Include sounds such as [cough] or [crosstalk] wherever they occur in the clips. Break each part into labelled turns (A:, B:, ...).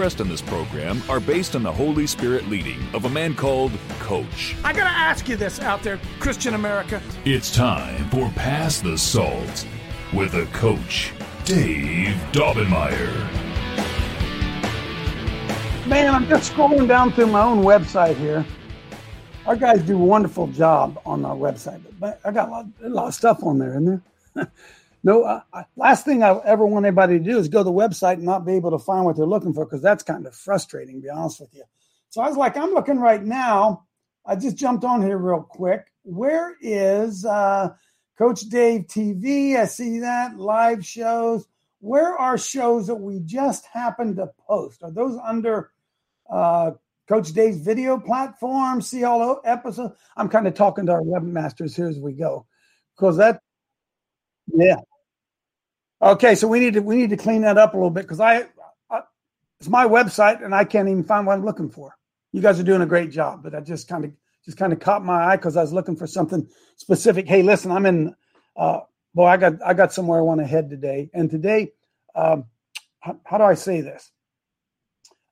A: in this program are based on the Holy Spirit leading of a man called Coach.
B: I gotta ask you this out there, Christian America.
A: It's time for Pass the Salt with a coach, Dave Daubenmire.
C: Man, I'm just scrolling down through my own website here. Our guys do a wonderful job on our website, but I got a lot, a lot of stuff on there, isn't there? [laughs] no, last thing I ever want anybody to do is go to the website and not be able to find what they're looking for because that's kind of frustrating, to be honest with you. So I was like, I'm looking right now. I just jumped on here real quick. Where is uh, Coach Dave TV? I see that live shows. Where are shows that we just happened to post? Are those under uh, Coach Dave's video platform? See all episodes? I'm kind of talking to our webmasters here as we go because that, yeah. Okay, so we need to we need to clean that up a little bit because I, I it's my website and I can't even find what I'm looking for. You guys are doing a great job, but I just kind of just kind of caught my eye because I was looking for something specific. Hey, listen, I'm in. Uh, boy, I got I got somewhere I want to head today, and today, um, how, how do I say this?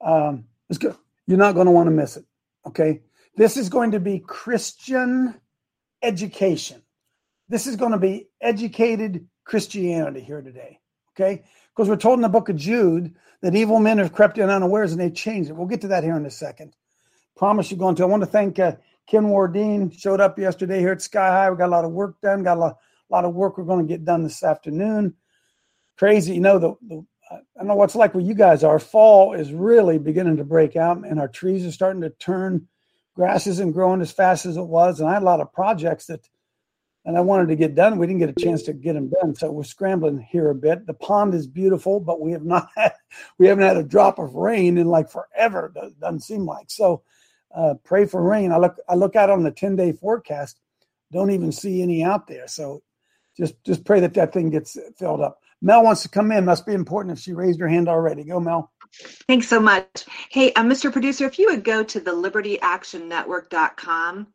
C: Um, it's good. You're not going to want to miss it. Okay, this is going to be Christian education. This is going to be educated Christianity here today. Okay, because we're told in the book of Jude that evil men have crept in unawares and they changed it. We'll get to that here in a second. Promise you're going to. I want to thank uh, Ken Wardine. Showed up yesterday here at Sky High. We got a lot of work done. Got a lot, a lot of work we're going to get done this afternoon. Crazy, you know. The, the I don't know what's like where you guys are. Fall is really beginning to break out, and our trees are starting to turn. Grass isn't growing as fast as it was, and I had a lot of projects that, and I wanted to get done. We didn't get a chance to get them done, so we're scrambling here a bit. The pond is beautiful, but we have not [laughs] had, we haven't had a drop of rain in like forever. Doesn't seem like so. Uh, pray for rain. I look I look out on the ten day forecast, don't even see any out there. So just just pray that that thing gets filled up. Mel wants to come in. Must be important if she raised her hand already. Go, Mel.
D: Thanks so much. Hey, uh, Mr. Producer, if you would go to the libertyactionnetwork.com,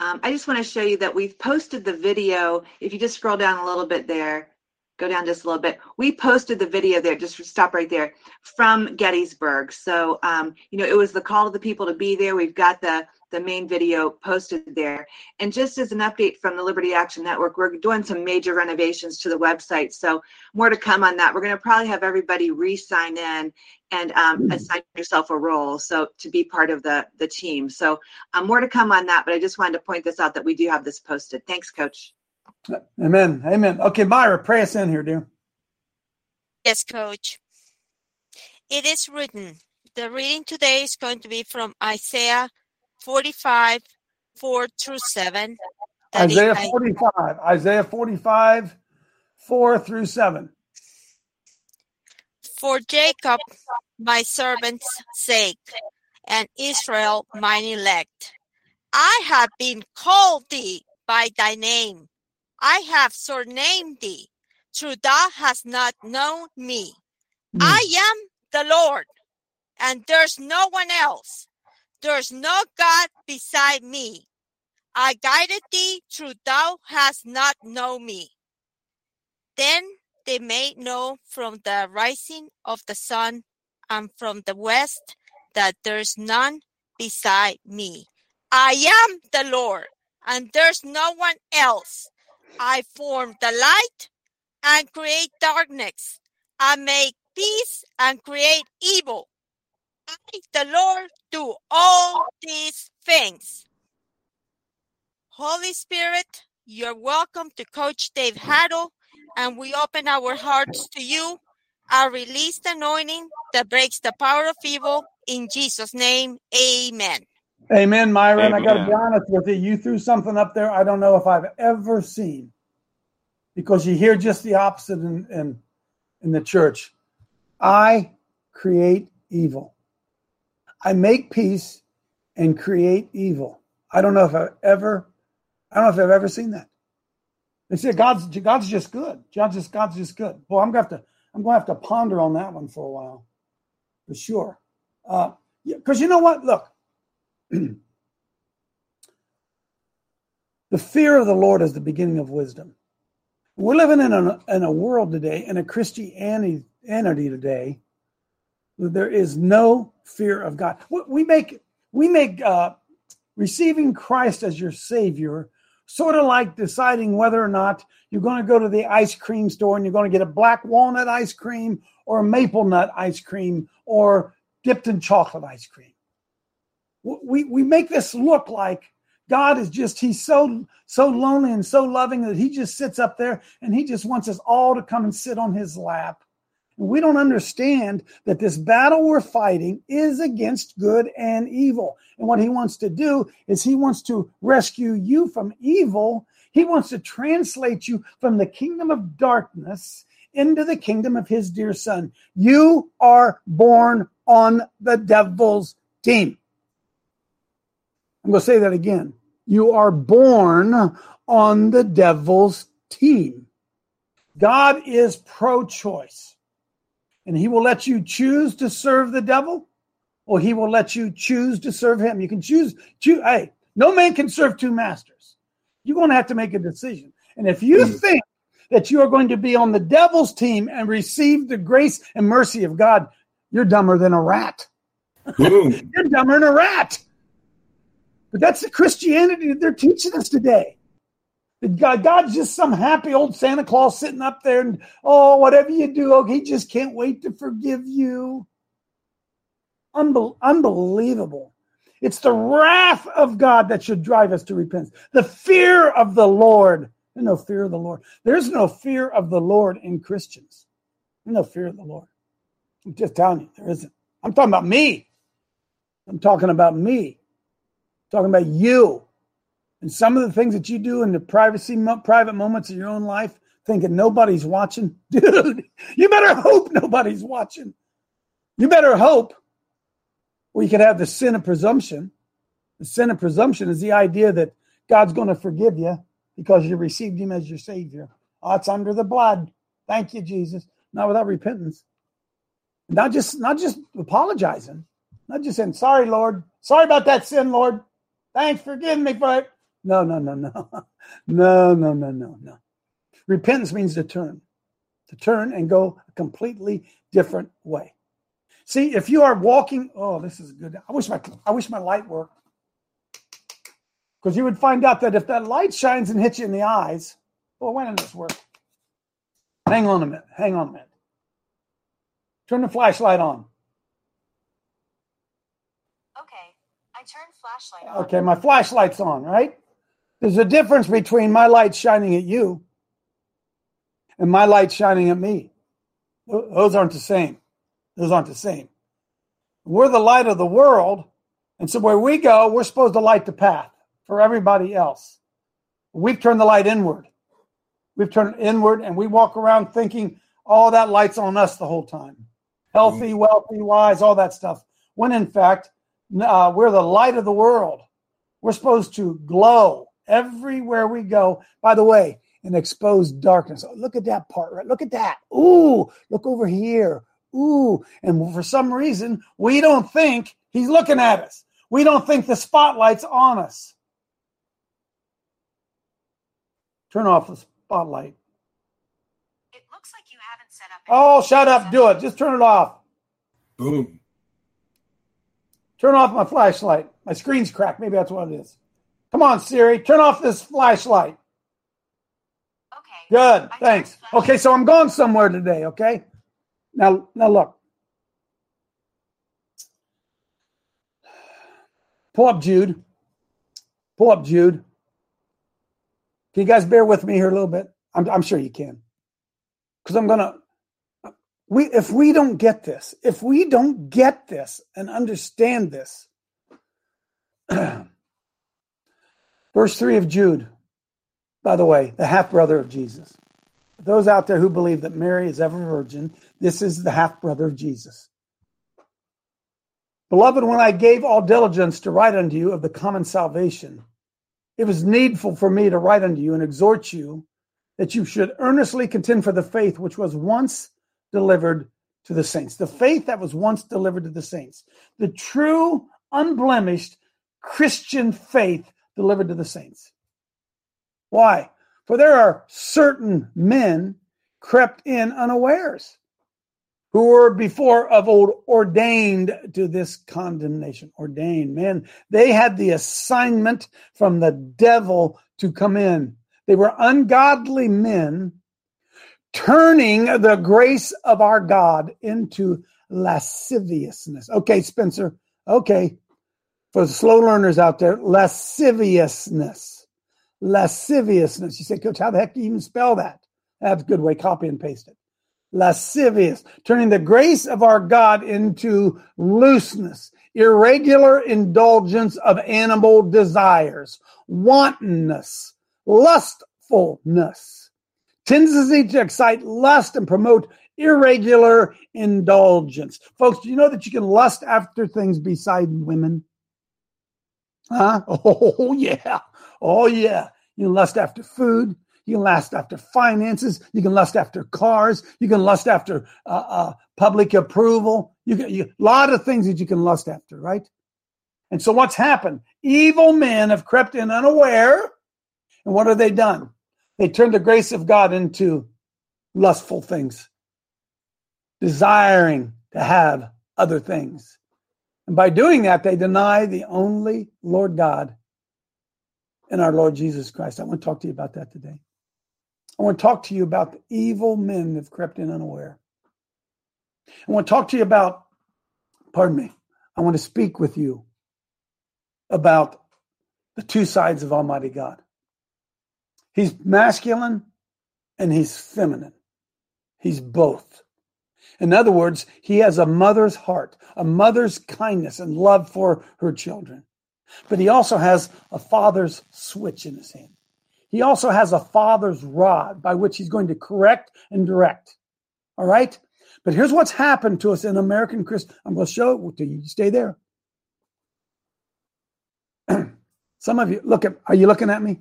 D: um, I just want to show you that we've posted the video. If you just scroll down a little bit there, go down just a little bit. We posted the video there, just stop right there, from Gettysburg. So, um, you know, it was the call of the people to be there. We've got the the main video posted there. And just as an update from the Liberty Action Network, we're doing some major renovations to the website. So more to come on that. We're going to probably have everybody re-sign in and um, assign yourself a role so to be part of the the team. So um, more to come on that. But I just wanted to point this out that we do have this posted. Thanks, Coach.
C: Amen. Amen. Okay, Myra, pray us in here, dear.
E: Yes, Coach. It is written. The reading today is going to be from Isaiah 45, 4 through 7.
C: Isaiah 45. Isaiah 45, 4 through 7.
E: For Jacob, my servant's sake, and Israel, mine elect. I have been called thee by thy name. I have surnamed thee, true thou hast not known me. Hmm. I am the Lord, and there's no one else. There's no God beside me. I guided thee, true thou hast not known me. Then they may know from the rising of the sun and from the west that there's none beside me. I am the Lord, and there's no one else. I form the light and create darkness. I make peace and create evil. I, the Lord, do all these things. Holy Spirit, you're welcome to Coach Dave Haddle, and we open our hearts to you. I release the anointing that breaks the power of evil. In Jesus' name, amen.
C: Amen, Myron. And I got to be honest with you, you threw something up there I don't know if I've ever seen because you hear just the opposite. And, and in the church. I create evil. I make peace and create evil. I don't know if I've ever, I don't know if I've ever seen that. They say God's God's just good. God's just God's just good. Well, I'm gonna have to I'm gonna have to ponder on that one for a while, for sure. Because uh, you know what? Look, [clears throat] the fear of the Lord is the beginning of wisdom. We're living in a in a world today, in a Christianity today, there is no fear of God. We make we make uh, receiving Christ as your Savior sort of like deciding whether or not you're going to go to the ice cream store and you're going to get a black walnut ice cream or a maple nut ice cream or dipped in chocolate ice cream. We, we make this look like God is just, he's so, so lonely and so loving that he just sits up there and he just wants us all to come and sit on his lap we don't understand that this battle we're fighting is against good and evil. And what he wants to do is he wants to rescue you from evil. He wants to translate you from the kingdom of darkness into the kingdom of his dear son. You are born on the devil's team. I'm going to say that again. You are born on the devil's team. God is pro choice and he will let you choose to serve the devil or he will let you choose to serve him. You can choose, choose hey, no man can serve two masters. You're going to have to make a decision. And if you mm. think that you are going to be on the devil's team and receive the grace and mercy of God, you're dumber than a rat. [laughs] you're dumber than a rat. But that's the Christianity that they're teaching us today. God, God's just some happy old Santa Claus sitting up there and, oh, whatever you do, oh, he just can't wait to forgive you. Unbel- unbelievable. It's the wrath of God that should drive us to repentance. The fear of the Lord. There's no fear of the Lord. There's no fear of the Lord in Christians. There's no fear of the Lord. I'm just telling you, there isn't. I'm talking about me. I'm talking about me. I'm talking about you and some of the things that you do in the privacy, private moments of your own life, thinking nobody's watching, [laughs] dude, you better hope nobody's watching. You better hope. we could have the sin of presumption. The sin of presumption is the idea that God's going to forgive you because you received Him as your Savior. Oh, it's under the blood. Thank you, Jesus. Not without repentance. Not just not just apologizing. Not just saying, sorry, Lord. Sorry about that sin, Lord. Thanks for giving me for it. No, no, no, no. [laughs] No, no, no, no, no. Repentance means to turn, to turn and go a completely different way. See, if you are walking, oh, this is good. I wish my I wish my light worked. Because you would find out that if that light shines and hits you in the eyes, well, when does this work? Hang on a minute. Hang on a minute. Turn the flashlight on.
F: Okay. I turned flashlight on.
C: Okay, my flashlight's on, right? There's a difference between my light shining at you and my light shining at me. Those aren't the same. Those aren't the same. We're the light of the world. And so where we go, we're supposed to light the path for everybody else. We've turned the light inward. We've turned inward and we walk around thinking, all oh, that light's on us the whole time. Healthy, wealthy, wise, all that stuff. When in fact, uh, we're the light of the world. We're supposed to glow everywhere we go. By the way, in exposed darkness. Oh, look at that part, right? Look at that. Ooh, look over here. Ooh. And for some reason, we don't think he's looking at us. We don't think the spotlight's on us. Turn off the spotlight.
F: It looks like you haven't set up.
C: Oh, shut up. Do it. Just turn it off.
G: Boom.
C: Turn off my flashlight. My screen's cracked. Maybe that's what it is. Come on, Siri, turn off this flashlight.
F: Okay.
C: Good. Thanks. Okay, so I'm going somewhere today, okay? Now now look. Pull up Jude. Pull up Jude. Can you guys bear with me here a little bit? I'm, I'm sure you can. Because I'm going to we if we don't get this, if we don't get this and understand this, [clears throat] Verse 3 of Jude, by the way, the half brother of Jesus. those out there who believe that Mary is ever virgin, this is the half brother of Jesus. Beloved, when I gave all diligence to write unto you of the common salvation, it was needful for me to write unto you and exhort you that you should earnestly contend for the faith which was once delivered to the saints. The faith that was once delivered to the saints. The true, unblemished Christian faith delivered to the saints. Why? For there are certain men crept in unawares who were before of old ordained to this condemnation. Ordained, man. They had the assignment from the devil to come in. They were ungodly men turning the grace of our God into lasciviousness. Okay, Spencer. Okay. For the slow learners out there, lasciviousness. Lasciviousness. You say, Coach, how the heck do you even spell that? That's a good way. Copy and paste it lascivious, turning the grace of our God into looseness, irregular indulgence of animal desires, wantonness, lustfulness, tendency to excite lust and promote irregular indulgence. Folks, do you know that you can lust after things beside women? Huh? [laughs] Oh, yeah. Oh, yeah. You can lust after food. You can lust after finances. You can lust after cars. You can lust after uh, uh, public approval. You get a lot of things that you can lust after, right? And so what's happened? Evil men have crept in unaware. And what have they done? They turned the grace of God into lustful things, desiring to have other things. And by doing that, they deny the only Lord God and our Lord Jesus Christ. I want to talk to you about that today. I want to talk to you about the evil men that have crept in unaware. I want to talk to you about, pardon me, I want to speak with you about the two sides of Almighty God. He's masculine and he's feminine. He's both. In other words, he has a mother's heart, a mother's kindness and love for her children. But he also has a father's switch in his hand. He also has a father's rod by which he's going to correct and direct. All right? But here's what's happened to us in American Christian. I'm going to show it to you. Stay there. [clears throat] Some of you, look at, are you looking at me?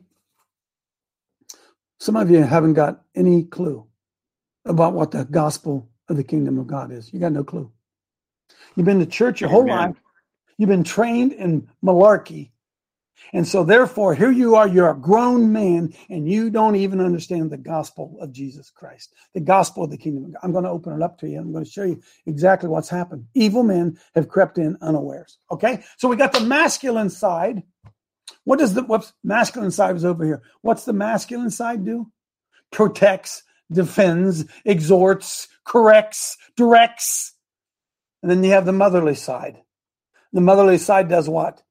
C: Some of you haven't got any clue about what the gospel of the kingdom of God is. You got no clue. You've been to church your whole life. You've been trained in malarkey and so, therefore, here you are, you're a grown man, and you don't even understand the gospel of Jesus Christ, the gospel of the kingdom of God. I'm going to open it up to you. I'm going to show you exactly what's happened. Evil men have crept in unawares. Okay? So, we got the masculine side. What does the whoops, masculine side is over here? What's the masculine side do? Protects, defends, exhorts, corrects, directs. And then you have the motherly side. The motherly side does what?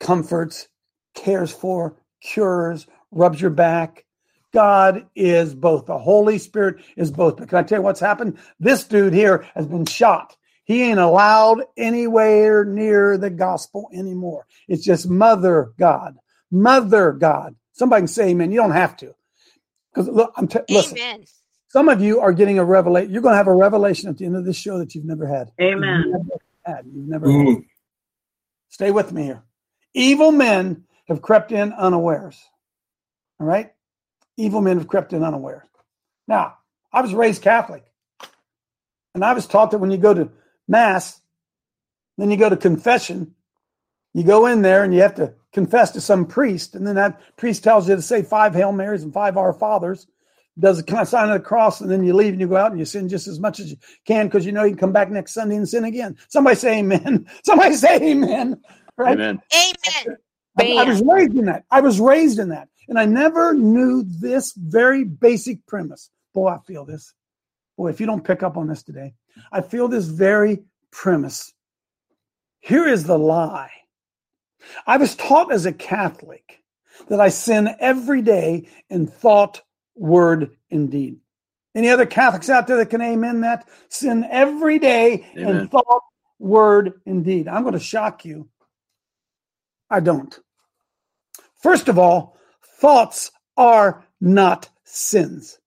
C: comforts, cares for, cures, rubs your back. God is both. The Holy Spirit is both. But can I tell you what's happened? This dude here has been shot. He ain't allowed anywhere near the gospel anymore. It's just Mother God. Mother God. Somebody can say amen. You don't have to. Because look, I'm t- listen. Amen. Some of you are getting a revelation. You're going to have a revelation at the end of this show that you've never had.
G: Amen.
C: You've never had. You've never had. Mm. Stay with me here. Evil men have crept in unawares. All right? Evil men have crept in unawares. Now, I was raised Catholic. And I was taught that when you go to Mass, then you go to confession, you go in there and you have to confess to some priest. And then that priest tells you to say five Hail Marys and five Our Fathers, does a sign of the cross, and then you leave and you go out and you sin just as much as you can because you know you can come back next Sunday and sin again. Somebody say amen. [laughs] Somebody say amen. Right?
E: Amen. Amen.
C: I, I was raised in that. I was raised in that. And I never knew this very basic premise. Boy, I feel this. Boy, if you don't pick up on this today, I feel this very premise. Here is the lie. I was taught as a Catholic that I sin every day in thought, word, and deed. Any other Catholics out there that can amen that? Sin every day amen. in thought, word, and deed. I'm going to shock you. I don't. First of all, thoughts are not sins.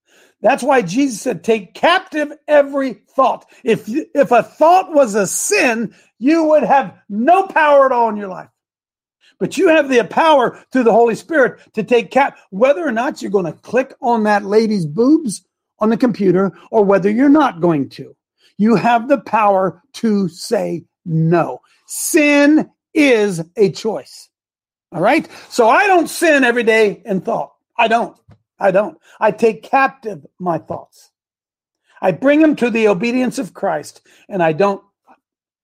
C: That's why Jesus said, take captive every thought. If, you, if a thought was a sin, you would have no power at all in your life. But you have the power through the Holy Spirit to take cap, whether or not you're going to click on that lady's boobs on the computer or whether you're not going to. You have the power to say no. Sin is a choice. All right. So I don't sin every day in thought. I don't. I don't. I take captive my thoughts. I bring them to the obedience of Christ and I don't.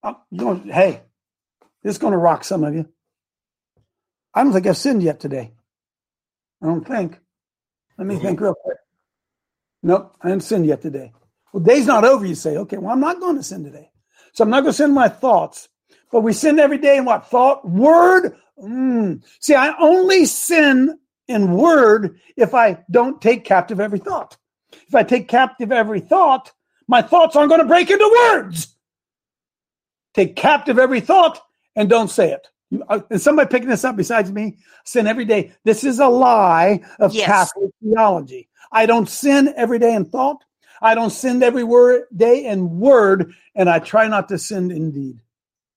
C: I'm going, hey, this is going to rock some of you. I don't think I've sinned yet today. I don't think. Let me think real quick. Nope, I haven't sinned yet today. Well, day's not over. You say, okay, well, I'm not going to sin today. So I'm not going to sin my thoughts. But we sin every day in what? Thought, word. Mm. See, I only sin in word if I don't take captive every thought. If I take captive every thought, my thoughts aren't going to break into words. Take captive every thought and don't say it. Uh, is somebody picking this up besides me? Sin every day. This is a lie of
E: Yes.
C: Catholic theology. I don't sin every day in thought. I don't sin every word day in word, and I try not to sin in deed.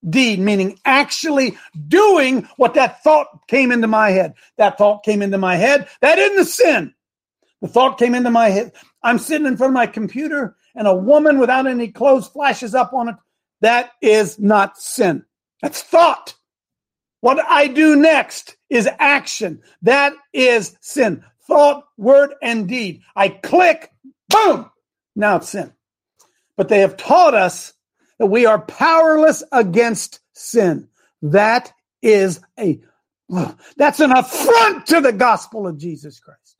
C: Deed meaning actually doing what that thought came into my head. That thought came into my head. That isn't a sin. The thought came into my head. I'm sitting in front of my computer, and a woman without any clothes flashes up on it. That is not sin. That's thought. What I do next is action. That is sin. Thought, word, and deed. I click, boom. Now it's sin. But they have taught us that we are powerless against sin. That is a that's an affront to the gospel of Jesus Christ.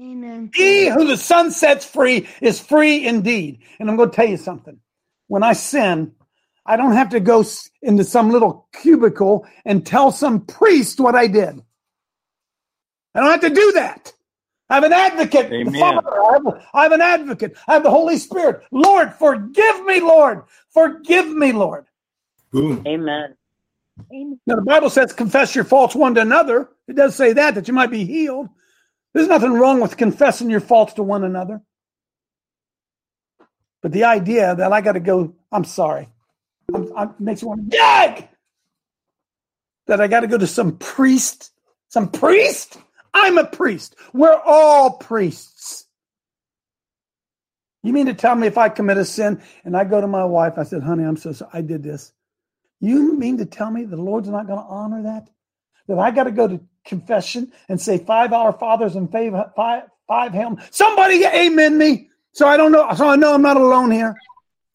H: Amen.
C: He who the Son sets free is free indeed. And I'm going to tell you something. When I sin, I don't have to go into some little cubicle and tell some priest what I did. I don't have to do that. I have an advocate.
I: Amen.
C: Father. I, have, I have an advocate. I have the Holy Spirit. Lord, forgive me, Lord. Forgive me, Lord.
G: Amen.
C: Now, the Bible says, confess your faults one to another. It does say that, that you might be healed. There's nothing wrong with confessing your faults to one another. But the idea that I got to go, I'm sorry, I'm, I makes me want to gag. That I got to go to some priest, some priest. I'm a priest. We're all priests. You mean to tell me if I commit a sin and I go to my wife, I said, honey, I'm so sorry, I did this. You mean to tell me the Lord's not going to honor that? That I got to go to confession and say five Our Fathers and five five five Hail. Somebody amen me, so I don't know. So I know I'm not alone here.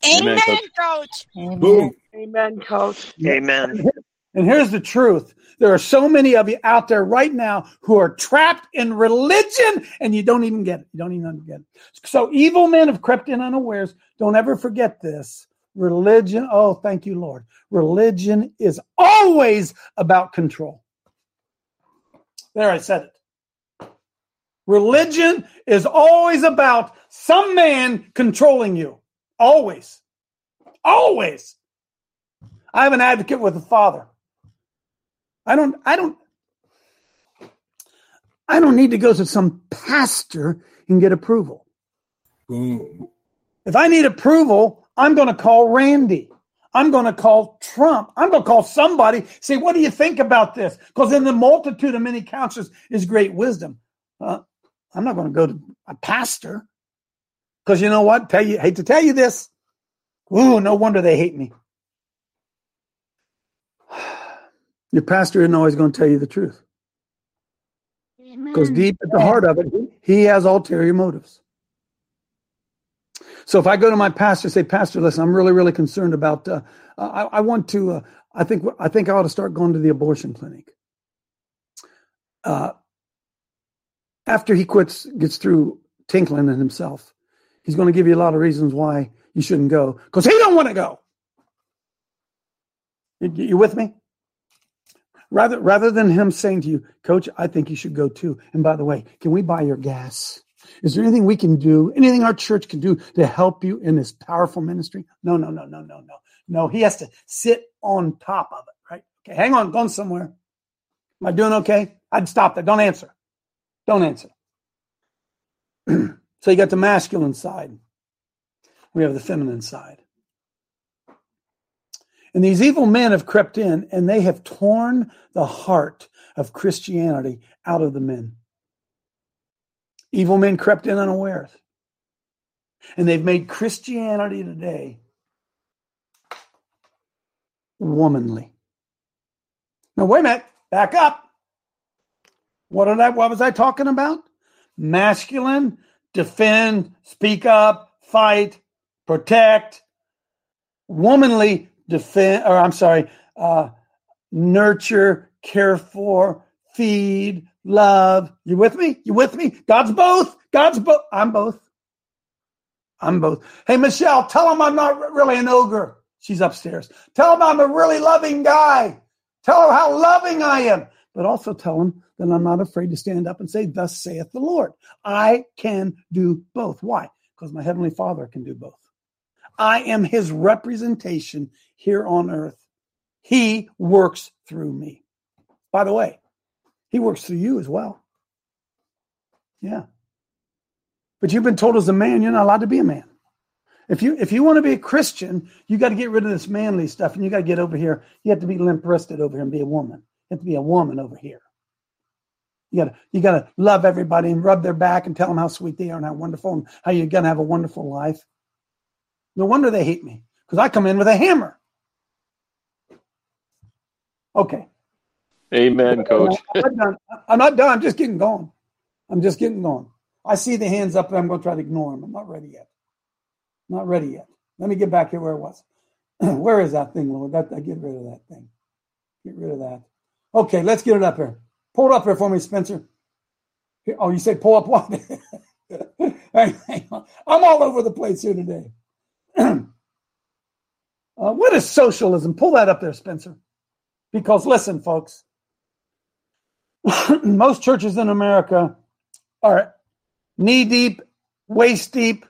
E: Amen,
I: Amen,
E: coach.
G: Boom. Amen, coach. Amen.
C: And here's the truth: there are so many of you out there right now who are trapped in religion, and you don't even get it. You don't even get it. So evil men have crept in unawares. Don't ever forget this. Religion. Oh, thank you, Lord. Religion is always about control. There, I said it. Religion is always about some man controlling you. Always. Always. I have an advocate with the Father. I don't, I don't, I don't need to go to some pastor and get approval.
G: Boom.
C: If I need approval, I'm going to call Randy. I'm going to call Trump. I'm going to call somebody. Say, what do you think about this? Because in the multitude of many counselors is great wisdom. Uh, I'm not going to go to a pastor because you know what? Tell you, hate to tell you this. Ooh, no wonder they hate me. [sighs] Your pastor isn't always going to tell you the truth because deep at the heart of it, he has ulterior motives. So if I go to my pastor, and say, Pastor, listen, I'm really, really concerned about. Uh, I, I want to. Uh, I think. I think I ought to start going to the abortion clinic. Uh, after he quits, gets through tinkling in himself, he's going to give you a lot of reasons why you shouldn't go because he don't want to go. You, you with me? Rather, rather than him saying to you, Coach, I think you should go too. And by the way, can we buy your gas? Is there anything we can do, anything our church can do to help you in this powerful ministry? No, no, no, no, no, no. No, he has to sit on top of it, right? Okay, hang on, going somewhere. Am I doing okay? I'd stop that. Don't answer. Don't answer. [clears throat] So you got the masculine side. We have the feminine side. And these evil men have crept in and they have torn the heart of Christianity out of the men. Evil men crept in unawares. And they've made Christianity today womanly. Now, wait a minute, back up. What did I what was I talking about? Masculine, defend, speak up, fight, protect. Womanly, defend, or I'm sorry, uh, nurture, care for, feed, love. You with me? You with me? God's both. God's both. I'm both. I'm both. Hey, Michelle, tell him I'm not really an ogre. She's upstairs. Tell him I'm a really loving guy. Tell her how loving I am. But also tell them that I'm not afraid to stand up and say, Thus saith the Lord. I can do both. Why? Because my Heavenly Father can do both. I am his representation here on earth. He works through me. By the way, he works through you as well. Yeah. But you've been told as a man, you're not allowed to be a man. If you if you want to be a Christian, you got to get rid of this manly stuff, and you got to get over here. You have to be limp wristed over here and be a woman. You have to be a woman over here. You got to you got to love everybody and rub their back and tell them how sweet they are and how wonderful and how you're gonna have a wonderful life. No wonder they hate me because I come in with a hammer. Okay.
J: Amen, coach.
C: I'm not done. I'm not done. I'm just getting going. I'm just getting going. I see the hands up, and I'm going to try to ignore them. I'm not ready yet. Not ready yet. Let me get back here where it was. [clears throat] where is that thing, Lord? That, I get rid of that thing. Get rid of that. Okay, let's get it up here. Pull it up here for me, Spencer. Oh, you said pull up what? [laughs] I'm all over the place here today. [clears throat] uh, what is socialism? Pull that up there, Spencer. Because listen, folks, [clears throat] most churches in America are knee deep, waist deep,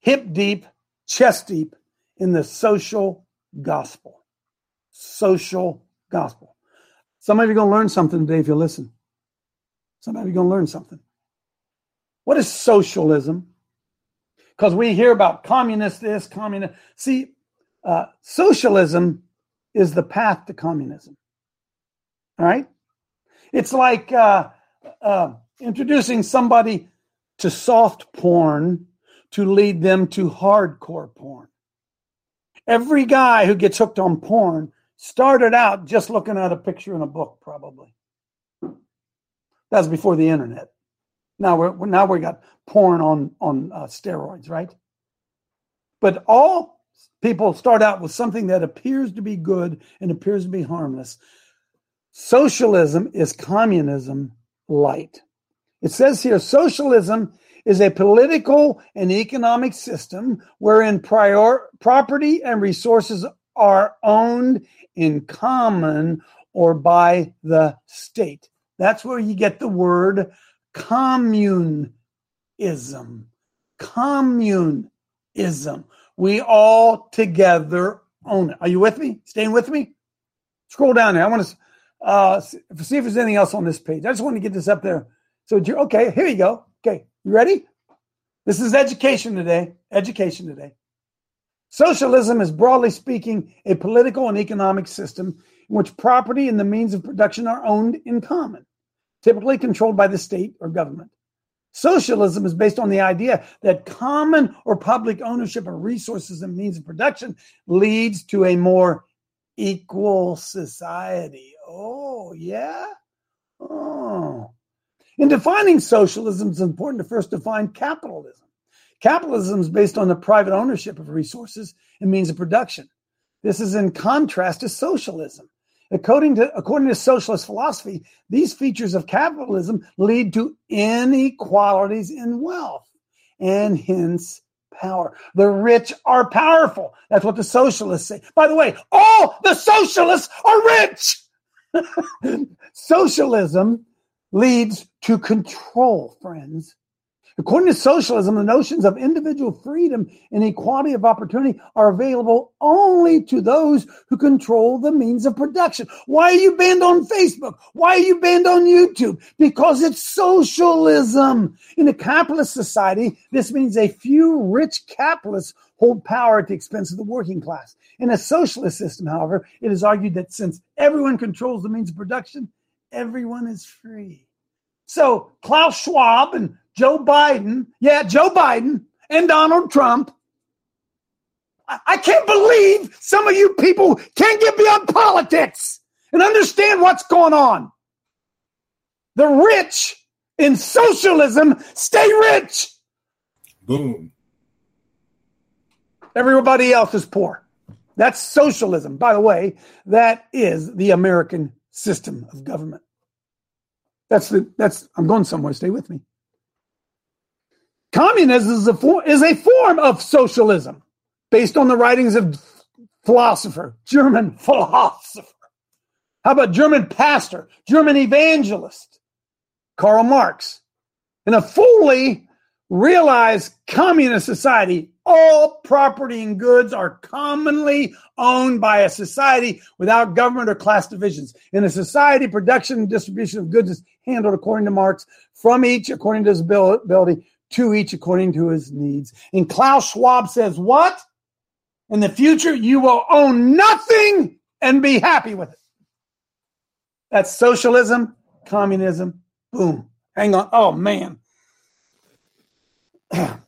C: hip deep, chest deep in the social gospel. Social gospel. Some of you going to learn something today if you listen. Some of you going to learn something. What is socialism? Because we hear about communist this, communist. See, uh, socialism is the path to communism. All right? It's like uh, uh, introducing somebody to soft porn to lead them to hardcore porn. Every guy who gets hooked on porn started out just looking at a picture in a book, probably. That's before the internet. Now we're now we got porn on on uh, steroids, right? But all people start out with something that appears to be good and appears to be harmless. Socialism is communism light. It says here socialism is a political and economic system wherein prior, property and resources are owned in common or by the state. That's where you get the word communism. Communism. We all together own it. Are you with me? Staying with me? Scroll down there. I want to uh, see if there's anything else on this page. I just want to get this up there. So, okay, here you go. Okay, you ready? This is education today. Education today. Socialism is broadly speaking a political and economic system in which property and the means of production are owned in common, typically controlled by the state or government. Socialism is based on the idea that common or public ownership of resources and means of production leads to a more equal society. Oh, yeah? Oh. In defining socialism, it's important to first define capitalism. Capitalism is based on the private ownership of resources and means of production. This is in contrast to socialism. According to, according to socialist philosophy, these features of capitalism lead to inequalities in wealth and hence power. The rich are powerful. That's what the socialists say. By the way, all the socialists are rich. [laughs] Socialism leads to control, friends. According to socialism, the notions of individual freedom and equality of opportunity are available only to those who control the means of production. Why are you banned on Facebook? Why are you banned on YouTube? Because it's socialism. In a capitalist society, this means a few rich capitalists hold power at the expense of the working class. In a socialist system, however, it is argued that since everyone controls the means of production, everyone is free. So Klaus Schwab and Joe Biden, yeah, Joe Biden and Donald Trump. I can't believe some of you people can't get beyond politics and understand what's going on. The rich in socialism stay rich.
G: Boom.
C: Everybody else is poor. That's socialism. By the way, that is the American system of government. That's the that's I'm going somewhere. Stay with me. Communism is a, for, is a form of socialism based on the writings of philosopher, German [laughs] philosopher. How about German pastor, German evangelist, Karl Marx? In a fully realized communist society, all property and goods are commonly owned by a society without government or class divisions. In a society, production and distribution of goods is handled according to Marx, from each according to his ability, to each according to his needs. And Klaus Schwab says, What? In the future, you will own nothing and be happy with it. That's socialism, communism. Boom. Hang on. Oh, man. [clears throat]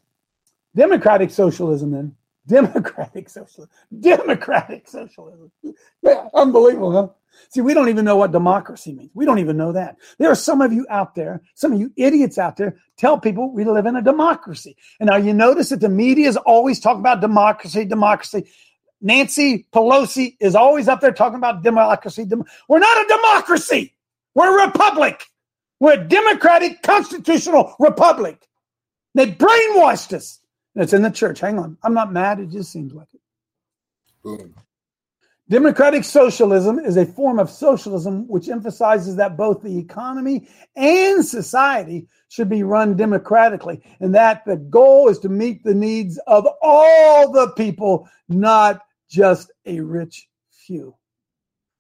C: Democratic socialism, then. [laughs] Democratic socialism. Democratic socialism. [laughs] Yeah, unbelievable, huh? See, we don't even know what democracy means. We don't even know that. There are some of you out there, some of you idiots out there, tell people we live in a democracy. And now you notice that the media is always talking about democracy, democracy. Nancy Pelosi is always up there talking about democracy. Dem- We're not a democracy. We're a republic. We're a democratic constitutional republic. They brainwashed us. It's in the church. Hang on. I'm not mad. It just seems like it.
G: Boom.
C: Democratic socialism is a form of socialism which emphasizes that both the economy and society should be run democratically, and that the goal is to meet the needs of all the people, not just a rich few.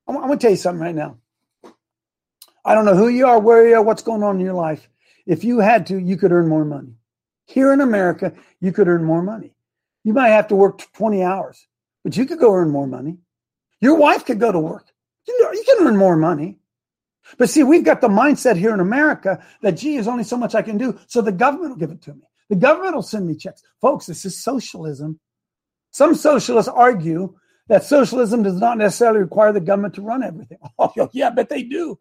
C: I'm, I'm going to tell you something right now. I don't know who you are, where you are, what's going on in your life. If you had to, you could earn more money. Here in America, you could earn more money. You might have to work 20 hours, but you could go earn more money. Your wife could go to work. You can earn more money. But see, we've got the mindset here in America that, gee, there's only so much I can do. So the government will give it to me. The government will send me checks. Folks, this is socialism. Some socialists argue that socialism does not necessarily require the government to run everything. [laughs] Oh, yeah, but they do.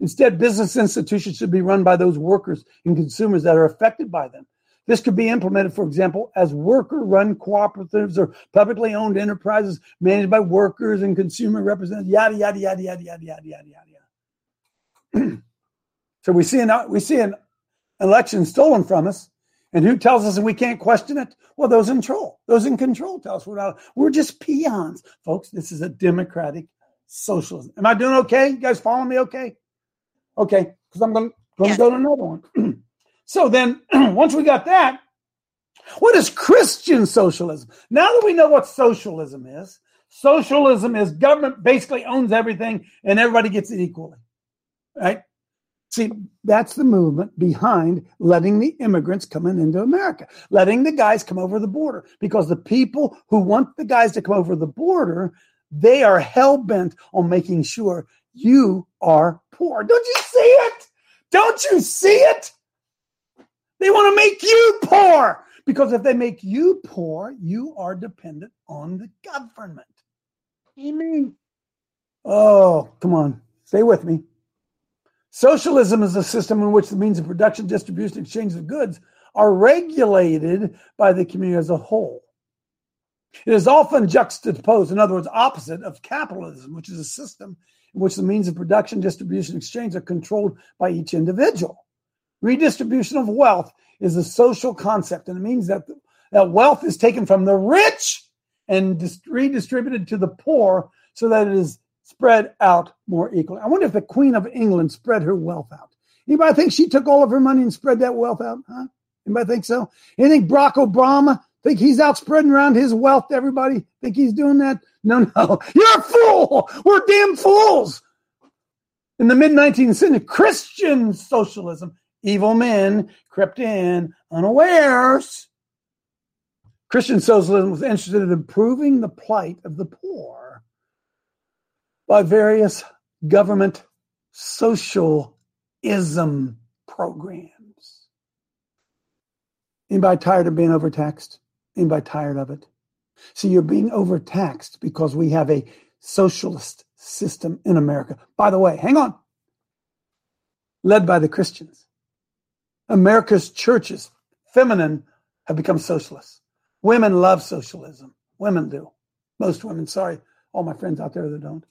C: Instead, business institutions should be run by those workers and consumers that are affected by them. This could be implemented, for example, as worker run cooperatives or publicly owned enterprises managed by workers and consumer representatives, yada, yada, yada, yada, yada, yada, yada, yada. [clears throat] so we see, an, we see an election stolen from us. And who tells us that we can't question it? Well, those in control. Those in control tell us we're not. We're just peons, folks. This is a democratic socialism. Am I doing okay? You guys following me? Okay. Okay, because I'm going to yeah. go to another one. [clears throat] So then, [clears throat] once we got that, what is Christian socialism? Now that we know what socialism is, socialism is government basically owns everything and everybody gets it equally. Right? See, that's the movement behind letting the immigrants coming into America, letting the guys come over the border. Because the people who want the guys to come over the border, they are hell bent on making sure you are poor. Don't you see it? Don't you see it? They want to make you poor because if they make you poor, you are dependent on the government.
H: Amen.
C: Oh, come on. Stay with me. Socialism is a system in which the means of production, distribution, exchange of goods are regulated by the community as a whole. It is often juxtaposed, in other words, opposite of capitalism, which is a system in which the means of production, distribution, exchange are controlled by each individual. Redistribution of wealth is a social concept, and it means that, that wealth is taken from the rich and dis- redistributed to the poor so that it is spread out more equally. I wonder if the Queen of England spread her wealth out. Anybody think she took all of her money and spread that wealth out? Huh? Anybody think so? You think Barack Obama think he's out spreading around his wealth to everybody? Think he's doing that? No, no. [laughs] You're a fool. We're damn fools. In the mid 19th century, Christian socialism, evil men crept in unawares. Christian socialism was interested in improving the plight of the poor by various government socialism programs. Anybody tired of being overtaxed? Anybody tired of it? See, you're being overtaxed because we have a socialist system in America. By the way, hang on. Led by the Christians. America's churches, feminine, have become socialists. Women love socialism. Women do. Most women, sorry, all my friends out there that don't.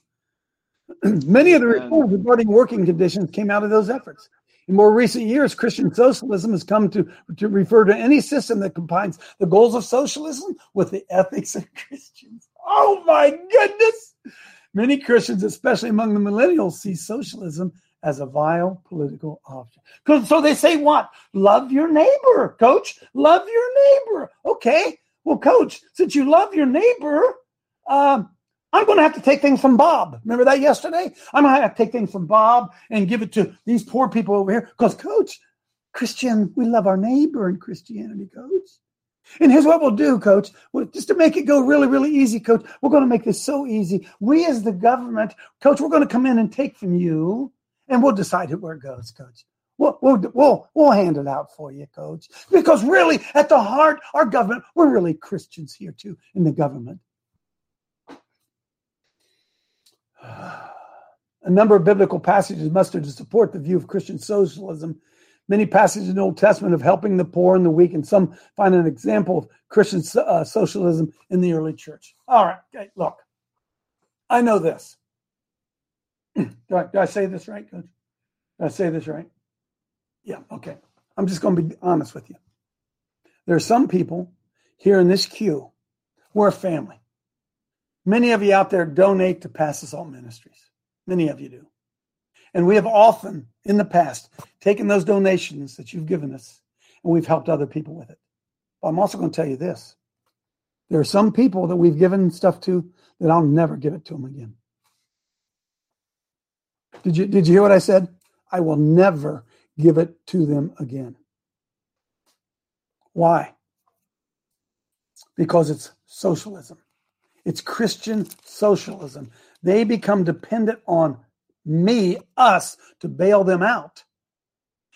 C: [clears throat] Many of the reforms regarding working conditions came out of those efforts. In more recent years, Christian socialism has come to, to refer to any system that combines the goals of socialism with the ethics of [laughs] Christians. Oh my goodness! Many Christians, especially among the millennials, see socialism as a vile political option. So they say, what? Love your neighbor, coach. Love your neighbor. Okay. Well, coach, since you love your neighbor, um, I'm going to have to take things from Bob. Remember that yesterday? I'm going to have to take things from Bob and give it to these poor people over here. Because, coach, Christian, we love our neighbor in Christianity, coach. And here's what we'll do, coach. just to make it go really, really easy, coach, we're going to make this so easy. We, as the government, coach, we're going to come in and take from you, and we'll decide where it goes, coach. We'll, we'll, we'll, we'll hand it out for you, coach. Because really, at the heart, our government, we're really Christians here, too, in the government. [sighs] A number of biblical passages mustered to support the view of Christian socialism. Many passages in the Old Testament of helping the poor and the weak, and some find an example of Christian uh, socialism in the early church. All right, look, I know this. [clears throat] do, I, do I say this right, Coach? Did I say this right? Yeah, okay. I'm just going to be honest with you. There are some people here in this queue. We're a family. Many of you out there donate to Pass the Salt Ministries. Many of you do. And we have often in the past taken those donations that you've given us and we've helped other people with it. But I'm also going to tell you this there are some people that we've given stuff to that I'll never give it to them again. Did you, did you hear what I said? I will never give it to them again. Why? Because it's socialism. It's Christian socialism. They become dependent on me, us, to bail them out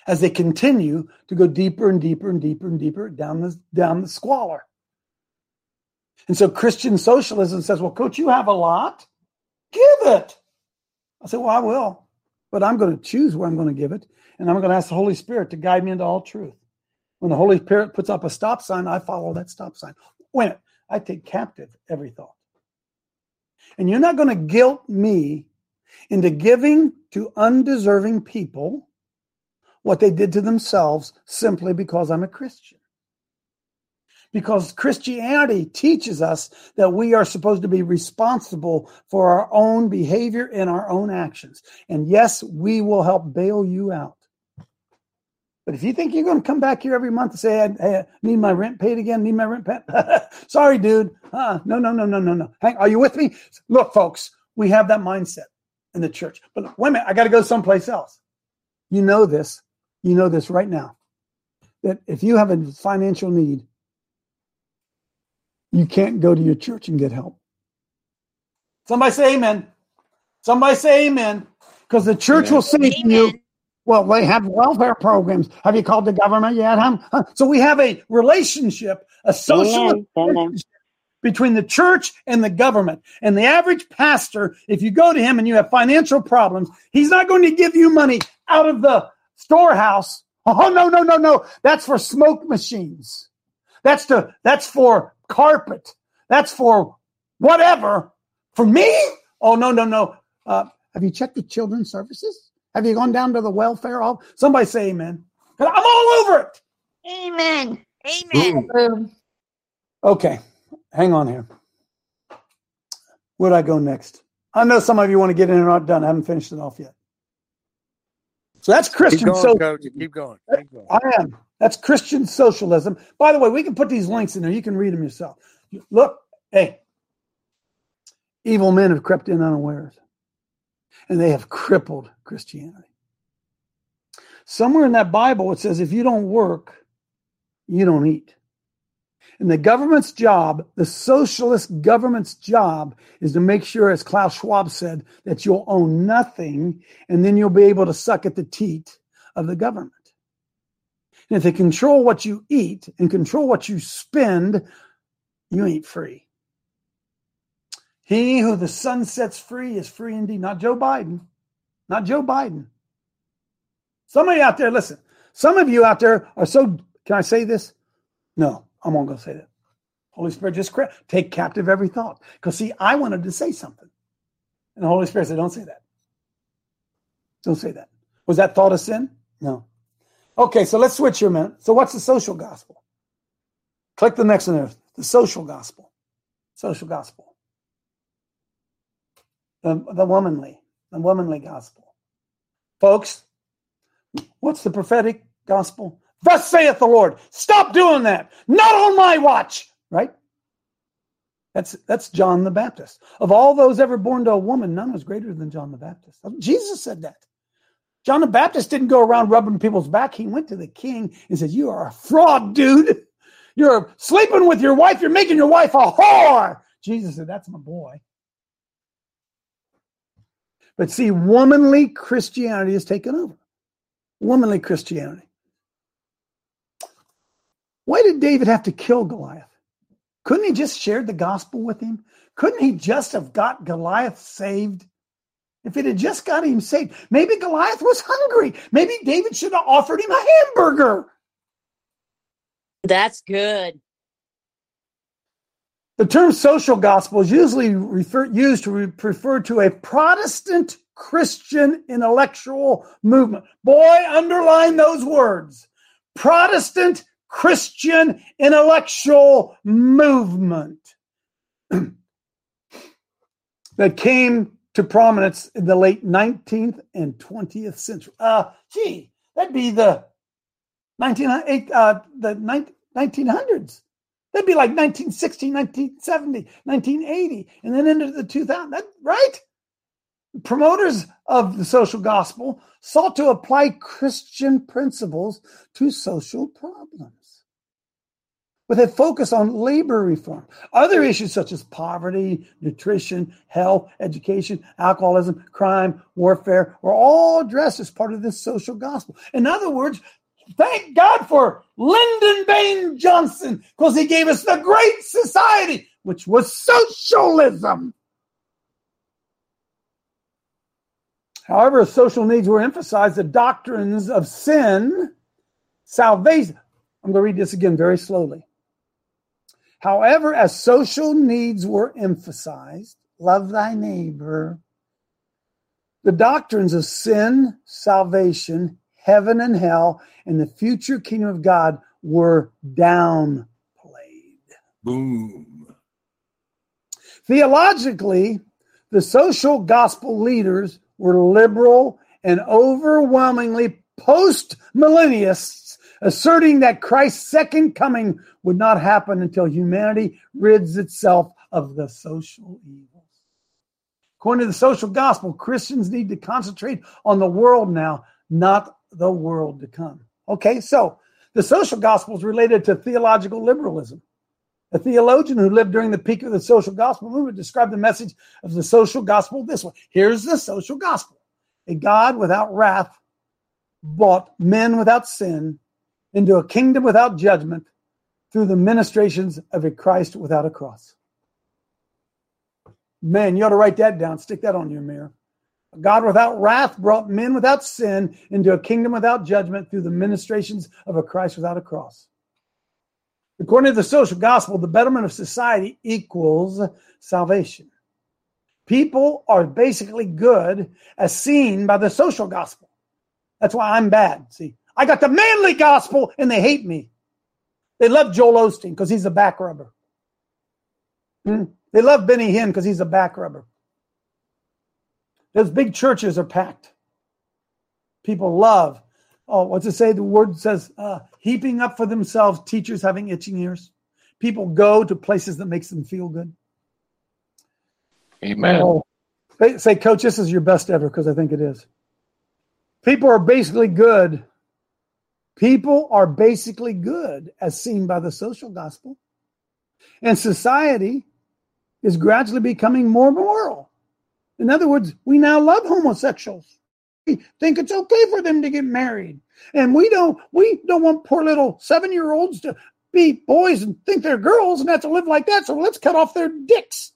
C: as they continue to go deeper and deeper and deeper and deeper down the, down the squalor. And so Christian socialism says, well, coach, you have a lot. Give it. I said, well, I will, but I'm going to choose where I'm going to give it. And I'm going to ask the Holy Spirit to guide me into all truth. When the Holy Spirit puts up a stop sign, I follow that stop sign. When I take captive every thought. And you're not going to guilt me into giving to undeserving people what they did to themselves simply because I'm a Christian. Because Christianity teaches us that we are supposed to be responsible for our own behavior and our own actions. And yes, we will help bail you out. But if you think you're going to come back here every month and say, "Hey, I need my rent paid again, need my rent paid," [laughs] sorry, dude. Uh, no, no, no, no, no, no. Hang, are you with me? Look, folks, we have that mindset in the church. But look, wait a minute, I got to go someplace else. You know this. You know this right now. That if you have a financial need, you can't go to your church and get help. Somebody say amen. Somebody say amen. Because the church amen. will say amen. to you, well, they have welfare programs. Have you called the government yet? Huh? So we have a relationship, a social relationship between the church and the government. And the average pastor, if you go to him and you have financial problems, he's not going to give you money out of the storehouse. Oh no, no, no, no. That's for smoke machines. That's to that's for carpet. That's for whatever. For me? Oh no, no, no. Uh, have you checked the children's services? Have you gone down to the welfare hall? Somebody say amen. I'm all over it.
E: Amen. Amen.
C: Okay, hang on here. Where'd I go next? I know some of you want to get in and not done. I haven't finished it off yet. So that's Christian
K: Keep going. Coach. Keep going. Keep going.
C: I am. That's Christian socialism. By the way, we can put these links in there. You can read them yourself. Look, hey, evil men have crept in unawares, and they have crippled Christianity. Somewhere in that Bible, it says if you don't work, you don't eat. And the government's job, the socialist government's job, is to make sure, as Klaus Schwab said, that you'll own nothing and then you'll be able to suck at the teat of the government. And if they control what you eat and control what you spend, you ain't free. He who the Son sets free is free indeed. Not Joe Biden. Not Joe Biden. Somebody out there, listen, some of you out there are so, can I say this? No, I'm not going to say that. Holy Spirit, just cra- take captive every thought. Because, see, I wanted to say something. And the Holy Spirit said, don't say that. Don't say that. Was that thought a sin? No. Okay, so let's switch here a minute. So, what's the social gospel? Click the next one there. The social gospel. Social gospel. The, the womanly, the womanly gospel. Folks, what's the prophetic gospel? Thus saith the Lord. Stop doing that. Not on my watch. Right? That's that's John the Baptist. Of all those ever born to a woman, none was greater than John the Baptist. Jesus said that. John the Baptist didn't go around rubbing people's back. He went to the king and said, You are a fraud, dude. You're sleeping with your wife. You're making your wife a whore. Jesus said, That's my boy. But see, womanly Christianity has taken over. Womanly Christianity. Why did David have to kill Goliath? Couldn't he just shared the gospel with him? Couldn't he just have got Goliath saved? If it had just got him saved, maybe Goliath was hungry. Maybe David should have offered him a hamburger.
L: That's good.
C: The term social gospel is usually refer, used to refer to a Protestant Christian intellectual movement. Boy, underline those words. Protestant Christian intellectual movement [clears throat] that came to prominence in the late 19th and 20th century. Uh, gee, that'd be the 19, uh, the 1900s. That'd be like 1960, 1970, 1980, and then into the 2000s. That, right? Promoters of the social gospel sought to apply Christian principles to social problems with a focus on labor reform. Other issues such as poverty, nutrition, health, education, alcoholism, crime, warfare were all addressed as part of this social gospel. In other words, thank God for Lyndon Baines Johnson because he gave us the great society, which was socialism. However, social needs were emphasized, the doctrines of sin, salvation. I'm going to read this again very slowly. However, as social needs were emphasized, love thy neighbor, the doctrines of sin, salvation, heaven and hell, and the future kingdom of God were downplayed.
G: Boom.
C: Theologically, the social gospel leaders were liberal and overwhelmingly post millennialists, asserting that Christ's second coming would not happen until humanity rids itself of the social evils. According to the social gospel, Christians need to concentrate on the world now, not the world to come. Okay, so the social gospel is related to theological liberalism. A theologian who lived during the peak of the social gospel movement described the message of the social gospel this way Here's the social gospel a God without wrath brought men without sin into a kingdom without judgment through the ministrations of a Christ without a cross. Man, you ought to write that down, stick that on your mirror. A God without wrath brought men without sin into a kingdom without judgment through the ministrations of a Christ without a cross. According to the social gospel, the betterment of society equals salvation. People are basically good as seen by the social gospel. That's why I'm bad. See, I got the manly gospel and they hate me. They love Joel Osteen because he's a back rubber. Hmm? They love Benny Hinn because he's a back rubber. Those big churches are packed. People love. Oh, what's it say? The word says, uh, heaping up for themselves teachers having itching ears. People go to places that makes them feel good.
J: Amen.
C: Oh, they say, Coach, this is your best ever because I think it is. People are basically good. People are basically good as seen by the social gospel. And society is gradually becoming more moral. In other words, we now love homosexuals. Think it's okay for them to get married. And we don't we don't want poor little seven year olds to be boys and think they're girls and have to live like that. So let's cut off their dicks.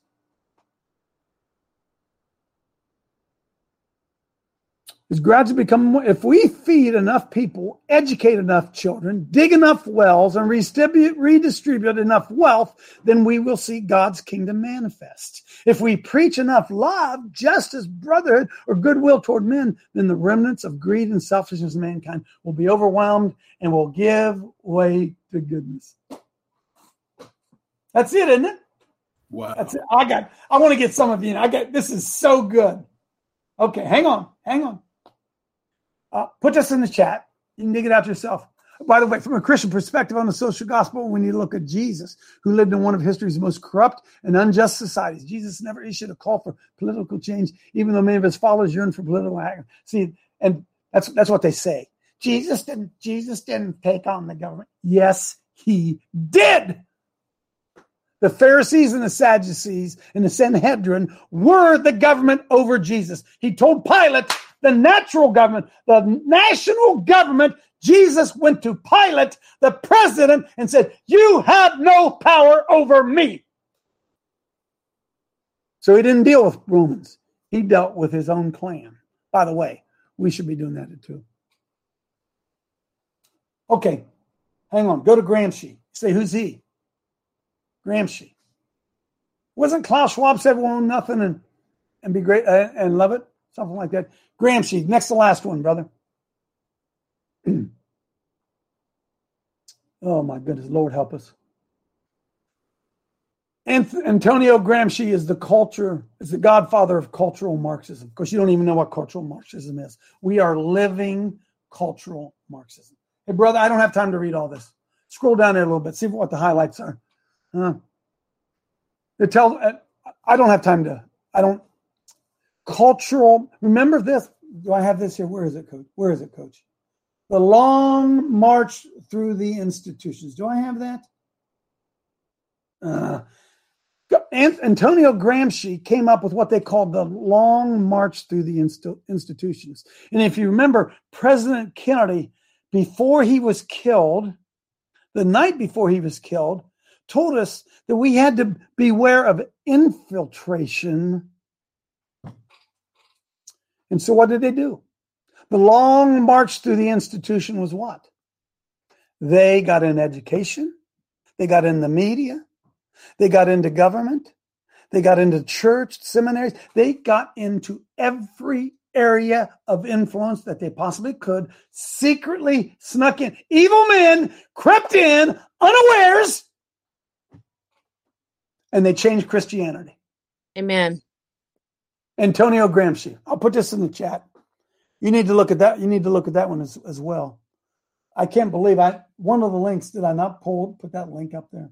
C: Is gradually becoming more. If we feed enough people, educate enough children, dig enough wells, and redistribute, redistribute enough wealth, then we will see God's kingdom manifest. If we preach enough love, justice, brotherhood, or goodwill toward men, then the remnants of greed and selfishness of mankind will be overwhelmed and will give way to goodness. That's it, isn't it?
G: Wow.
C: That's it. I got. I want to get some of you. in. I got. This is so good. Okay, hang on, hang on. Uh, put this in the chat. You can dig it out yourself. By the way, from a Christian perspective on the social gospel, we need to look at Jesus, who lived in one of history's most corrupt and unjust societies. Jesus never issued a call for political change, even though many of his followers yearned for political action. See, and that's that's what they say. Jesus didn't Jesus didn't take on the government. Yes, he did. The Pharisees and the Sadducees and the Sanhedrin were the government over Jesus. He told Pilate, the natural government, the national government, Jesus went to Pilate, the president, and said, You have no power over me. So he didn't deal with Romans, he dealt with his own clan. By the way, we should be doing that too. Okay, hang on. Go to Gramsci. Say, who's he? Gramsci. Wasn't Klaus Schwab said, "Well, nothing and and be great uh, and love it," something like that. Gramsci, next to last one, brother. [clears throat] oh my goodness, Lord help us. Antonio Gramsci is the culture, is the godfather of cultural Marxism. Of course, you don't even know what cultural Marxism is. We are living cultural Marxism. Hey, brother, I don't have time to read all this. Scroll down there a little bit, see what the highlights are. Uh, it tells, I don't have time to, I don't, cultural, remember this? Do I have this here? Where is it, coach? Where is it, coach? The long march through the institutions. Do I have that? Uh, Antonio Gramsci came up with what they called the long march through the institutions. And if you remember, President Kennedy, before he was killed, the night before he was killed, told us that we had to beware of infiltration. And so, what did they do? The long march through the institution was what? They got in education, they got in the media, they got into government, they got into church, seminaries, they got into every area of influence that they possibly could, secretly snuck in. Evil men crept in unawares and they changed Christianity.
K: Amen.
C: Antonio Gramsci. I'll put this in the chat. You need to look at that. You need to look at that one as, as well. I can't believe I one of the links did I not pull put that link up there.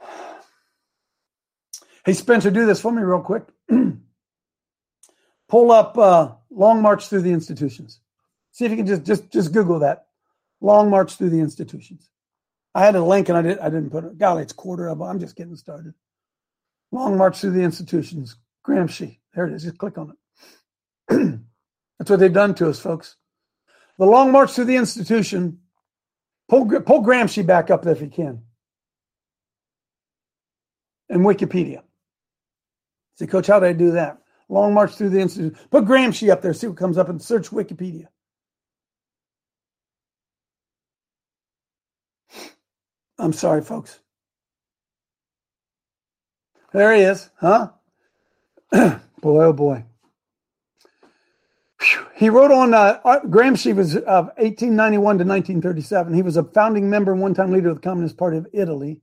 C: [sighs] Hey Spencer, do this for me real quick. [clears throat] pull up uh, Long March Through the Institutions. See if you can just just just Google that. Long March Through the Institutions. I had a link and I didn't I didn't put it. Golly, it's quarter of I'm just getting started. Long March Through the Institutions. Gramsci. There it is. Just click on it. [clears throat] That's what they've done to us, folks. The Long March Through the Institution. Pull, pull Gramsci back up if you can. And Wikipedia. Say, Coach, how did I do that? Long March Through the Institute. Put Gramsci up there, see what comes up, and search Wikipedia. I'm sorry, folks. There he is, huh? [clears throat] boy, oh boy. He wrote on uh, Gramsci was of 1891 to 1937. He was a founding member and one-time leader of the Communist Party of Italy.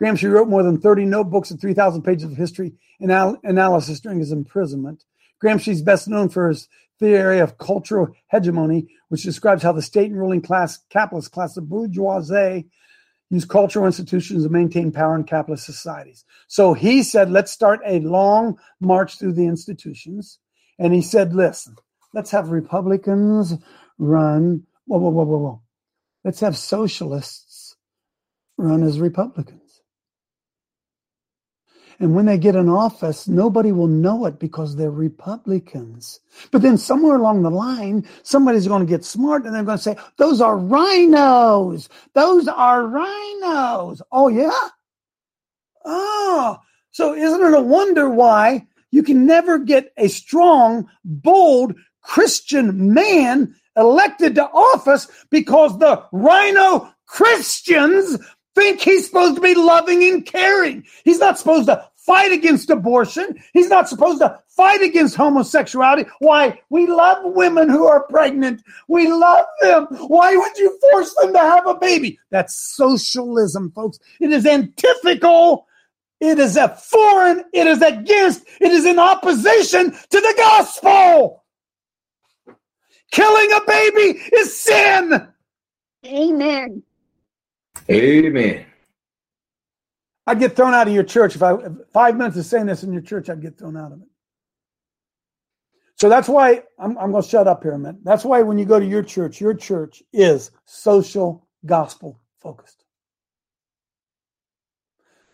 C: Gramsci wrote more than 30 notebooks and 3,000 pages of history and al- analysis during his imprisonment. Gramsci is best known for his theory of cultural hegemony, which describes how the state and ruling class, capitalist class, the bourgeoisie, use cultural institutions to maintain power in capitalist societies. So he said, let's start a long march through the institutions. And he said, listen, let's have Republicans run. Whoa, whoa, whoa, whoa, whoa. Let's have socialists run as Republicans. And when they get in office, nobody will know it because they're Republicans. But then somewhere along the line, somebody's going to get smart and they're going to say, those are RINOs. Those are RINOs. Oh, yeah? Oh, so isn't it a wonder why you can never get a strong, bold Christian man elected to office because the RINO Christians think he's supposed to be loving and caring. He's not supposed to fight against abortion. He's not supposed to fight against homosexuality. Why? We love women who are pregnant. We love them. Why would you force them to have a baby? That's socialism, folks. It is antithetical. It is a foreign. It is against. It is in opposition to the gospel. Killing a baby is sin.
H: Amen.
G: Amen.
C: I'd get thrown out of your church if I five minutes of saying this in your church, I'd get thrown out of it. So that's why I'm, I'm going to shut up here a minute. That's why when you go to your church, your church is social gospel focused.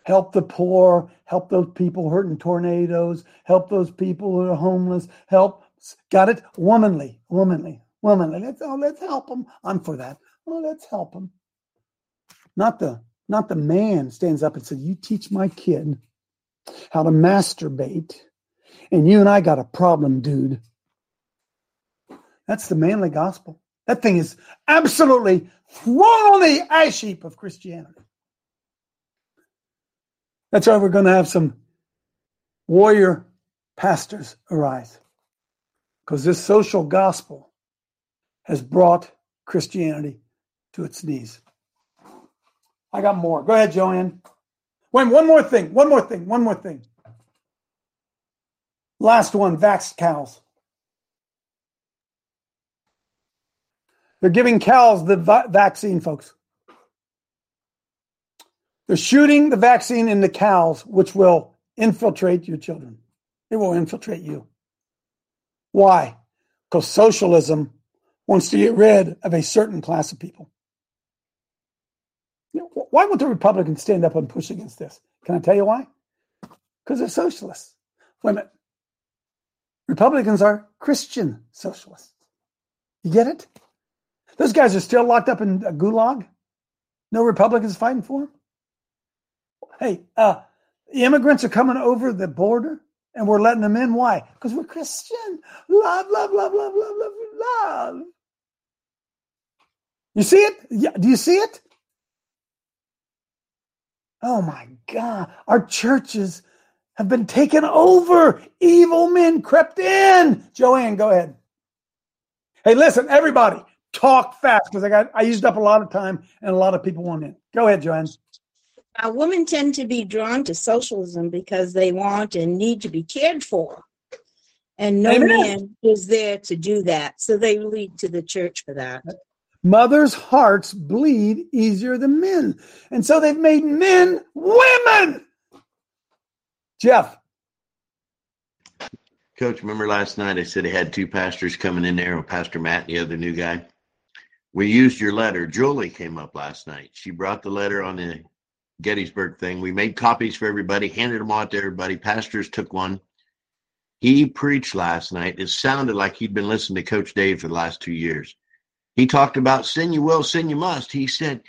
C: Help the poor, help those people hurting tornadoes, help those people who are homeless, help. Got it? Womanly, womanly, womanly. Let's oh, let's help them. I'm for that. Oh, let's help them. Not the not the man stands up and says, You teach my kid how to masturbate, and you and I got a problem, dude. That's the manly gospel. That thing is absolutely thrown on the ash heap of Christianity. That's why we're going to have some warrior pastors arise. Because this social gospel has brought Christianity to its knees. I got more. Go ahead, Joanne. Wait, one more thing. One more thing. One more thing. Last one vaxxed cows. They're giving cows the va- vaccine, folks. They're shooting the vaccine in the cows, which will infiltrate your children. It will infiltrate you. Why? Because socialism wants to get rid of a certain class of people. Why would the Republicans stand up and push against this? Can I tell you why? Because they're socialists. Wait a minute. Republicans are Christian socialists. You get it? Those guys are still locked up in a gulag. No Republicans fighting for them. Hey, uh, immigrants are coming over the border and we're letting them in. Why? Because we're Christian. Love, love, love, love, love, love, love. You see it? Yeah, do you see it? Oh my God. Our churches have been taken over. Evil men crept in. Joanne, go ahead. Hey, listen, everybody, talk fast because I got I used up a lot of time and a lot of people want in. Go ahead, Joanne.
H: Uh, women tend to be drawn to socialism because they want and need to be cared for. And no Amen. man is there to do that. So they lead to the church for that.
C: Mothers' hearts bleed easier than men. And so they've made men women. Jeff.
K: Coach, remember last night I said I had two pastors coming in there, Pastor Matt and the other new guy? We used your letter. Julie came up last night. She brought the letter on the Gettysburg thing. We made copies for everybody, handed them out to everybody. Pastors took one. He preached last night. It sounded like he'd been listening to Coach Dave for the last two years. He talked about sin you will, sin you must. He said,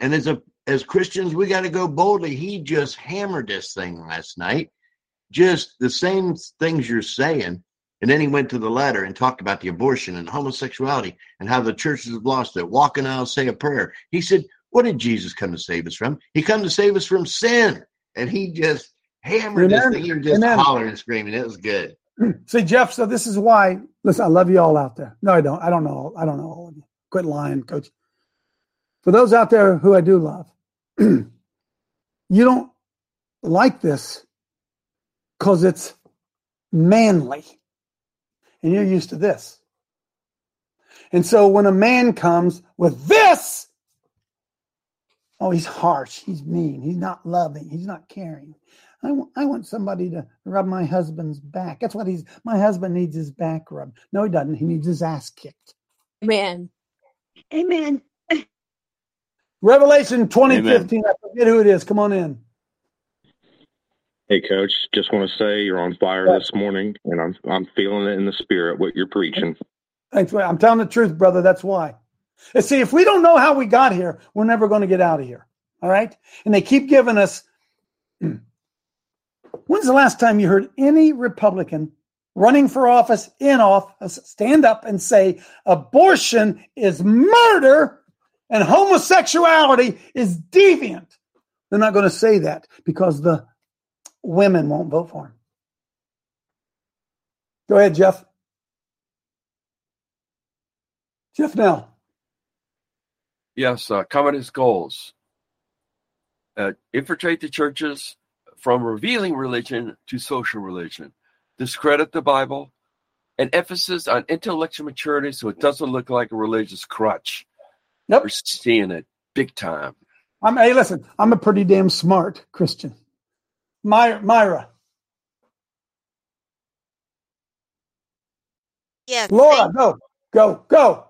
K: and as a as Christians, we got to go boldly. He just hammered this thing last night. Just the same things you're saying. And then he went to the letter and talked about the abortion and homosexuality and how the churches have lost it. Walk and I'll say a prayer. He said, What did Jesus come to save us from? He come to save us from sin. And he just hammered Amen. this thing. You're just Amen. hollering and screaming. It was good. [clears throat]
C: See, Jeff, so this is why listen, I love you all out there. No, I don't. I don't know. I don't know all of you. Quit lying, coach. For those out there who I do love, [clears throat] you don't like this because it's manly. and you're used to this. And so when a man comes with this, oh, he's harsh, he's mean, he's not loving, he's not caring. I want, I want somebody to rub my husband's back. That's what he's, my husband needs his back rubbed. No, he doesn't. He needs his ass kicked.
H: Amen. Amen.
C: Revelation 2015. I forget who it is. Come on in.
J: Hey, Coach. Just want to say you're on fire
C: Yeah.
J: this morning, and I'm I'm feeling it in the spirit what you're preaching.
C: Thanks. I'm telling the truth, brother. That's why. And see, if we don't know how we got here, we're never going to get out of here. All right. And they keep giving us. [clears throat] When's the last time you heard any Republican running for office, in office, stand up and say abortion is murder and homosexuality is deviant? They're not going to say that because the women won't vote for him. Go ahead, Jeff. Jeff Nell.
L: Yes, uh, Communist goals. Uh, infiltrate the churches from revealing religion to social religion. Discredit the Bible. An emphasis on intellectual maturity so it doesn't look like a religious crutch.
C: Yep.
L: We're seeing it big time.
C: I'm, hey, listen, I'm a pretty damn smart Christian. Myra, Myra.
E: Yes.
C: Laura, go, go, go.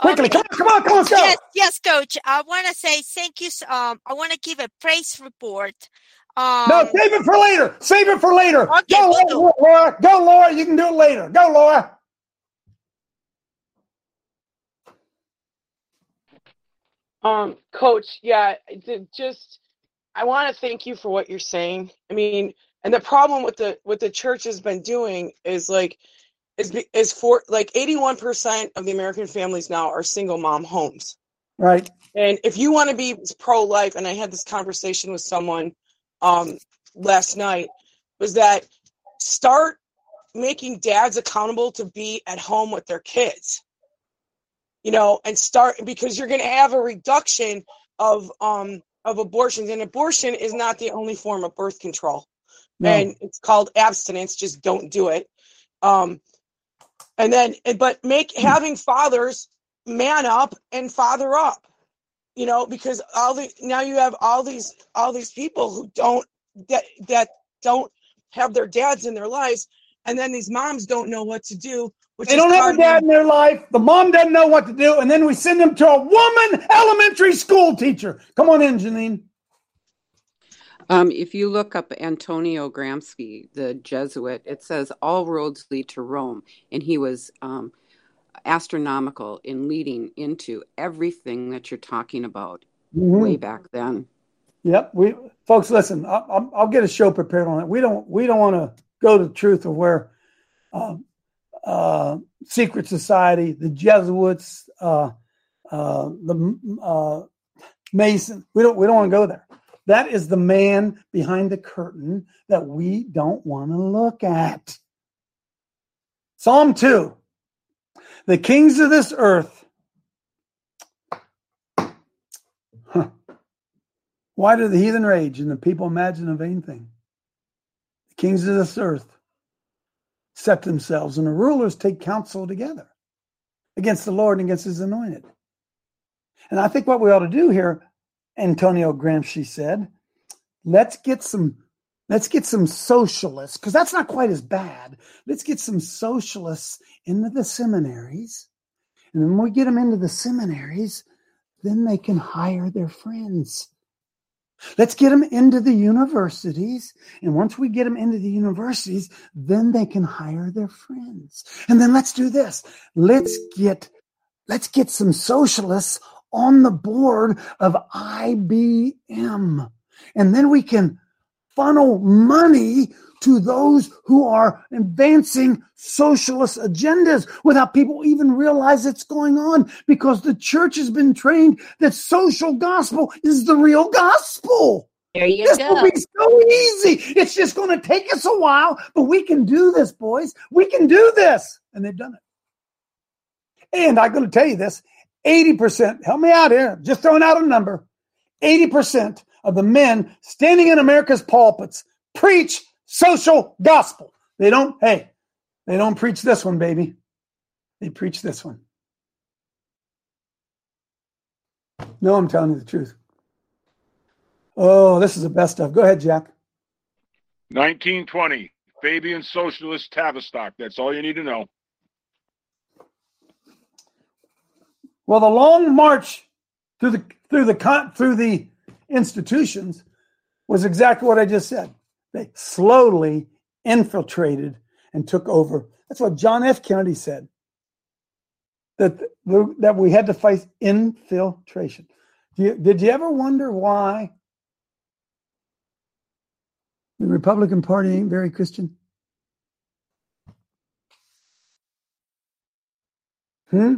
C: Quickly, come on, come on, come on, go.
E: Yes, yes, coach. I want to say thank you. Um, I want to give a praise report. Um,
C: No, save it for later. Save it for later.
E: Okay,
C: go. Laura, Laura. Go, Laura. You can do it later. Go, Laura.
M: Um, Coach, yeah, just I want to thank you for what you're saying. I mean, and the problem with the what the church has been doing is like is is for like 81% of the American families now are single mom homes.
C: Right.
M: And if you want to be pro life, and I had this conversation with someone um, last night, was that start making dads accountable to be at home with their kids. You know, and start because you're going to have a reduction of um of abortions, and abortion is not the only form of birth control,
C: No.
M: and it's called abstinence. Just don't do it. Um, and then, but make having fathers man up and father up you know because all the now you have all these all these people who don't that that don't have their dads in their lives and then these moms don't know what to do which
C: They
M: is
C: don't have a dad in their life. The mom doesn't know what to do. And then we send them to a woman elementary school teacher. Come on in, Janine.
N: Um, if you look up Antonio Gramsci, the Jesuit, it says all roads lead to Rome, and he was um, astronomical in leading into everything that you're talking about
C: Mhm.
N: way back then.
C: Yep. We folks, listen. I, I'll, I'll get a show prepared on it. We don't. We don't want to go to the truth of where uh, uh, secret society, the Jesuits, uh, uh, the uh, Mason. We don't. We don't want to go there. That is the man behind the curtain that we don't want to look at. Psalm two. The kings of this earth. Huh. Why do the heathen rage and the people imagine a vain thing? The kings of this earth set themselves, and the rulers take counsel together against the Lord and against his anointed. And I think what we ought to do here, Antonio Gramsci said, let's get some let's get some socialists, because that's not quite as bad. Let's get some socialists into the seminaries. And then when we get them into the seminaries, then they can hire their friends. Let's get them into the universities. And once we get them into the universities, then they can hire their friends. And then let's do this. Let's get, let's get some socialists on the board of IBM. And then we can funnel money to those who are advancing socialist agendas without people even realize it's going on because the church has been trained that social gospel is the real gospel.
O: There you
C: this
O: go.
C: will be so easy. It's just going to take us a while, but we can do this, boys. We can do this. And they've done it. And I'm going to tell you this 80%, help me out here, just throwing out a number 80% of the men standing in America's pulpits preach social gospel. They don't, hey, They don't preach this one, baby. They preach this one. No, I'm telling you the truth. Oh, this is the best stuff. Go ahead, Jack.
I: 1920, Fabian Socialist Tavistock. That's all you need to know.
C: Well, the long march through the through the through the institutions was exactly what I just said. They slowly infiltrated and took over. That's what John F. Kennedy said. That that we had to fight infiltration. Did you ever wonder why the Republican Party ain't very Christian? Hmm?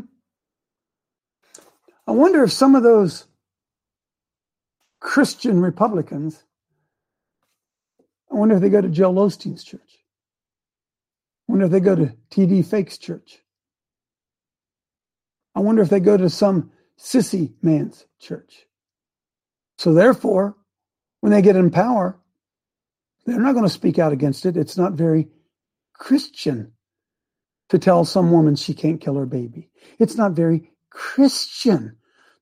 C: I wonder if some of those Christian Republicans, I wonder if they go to Joel Osteen's church. I wonder if they go to T.D. Fake's church. I wonder if they go to some sissy man's church. So therefore, when they get in power, they're not going to speak out against it. It's not very Christian to tell some woman she can't kill her baby. It's not very Christian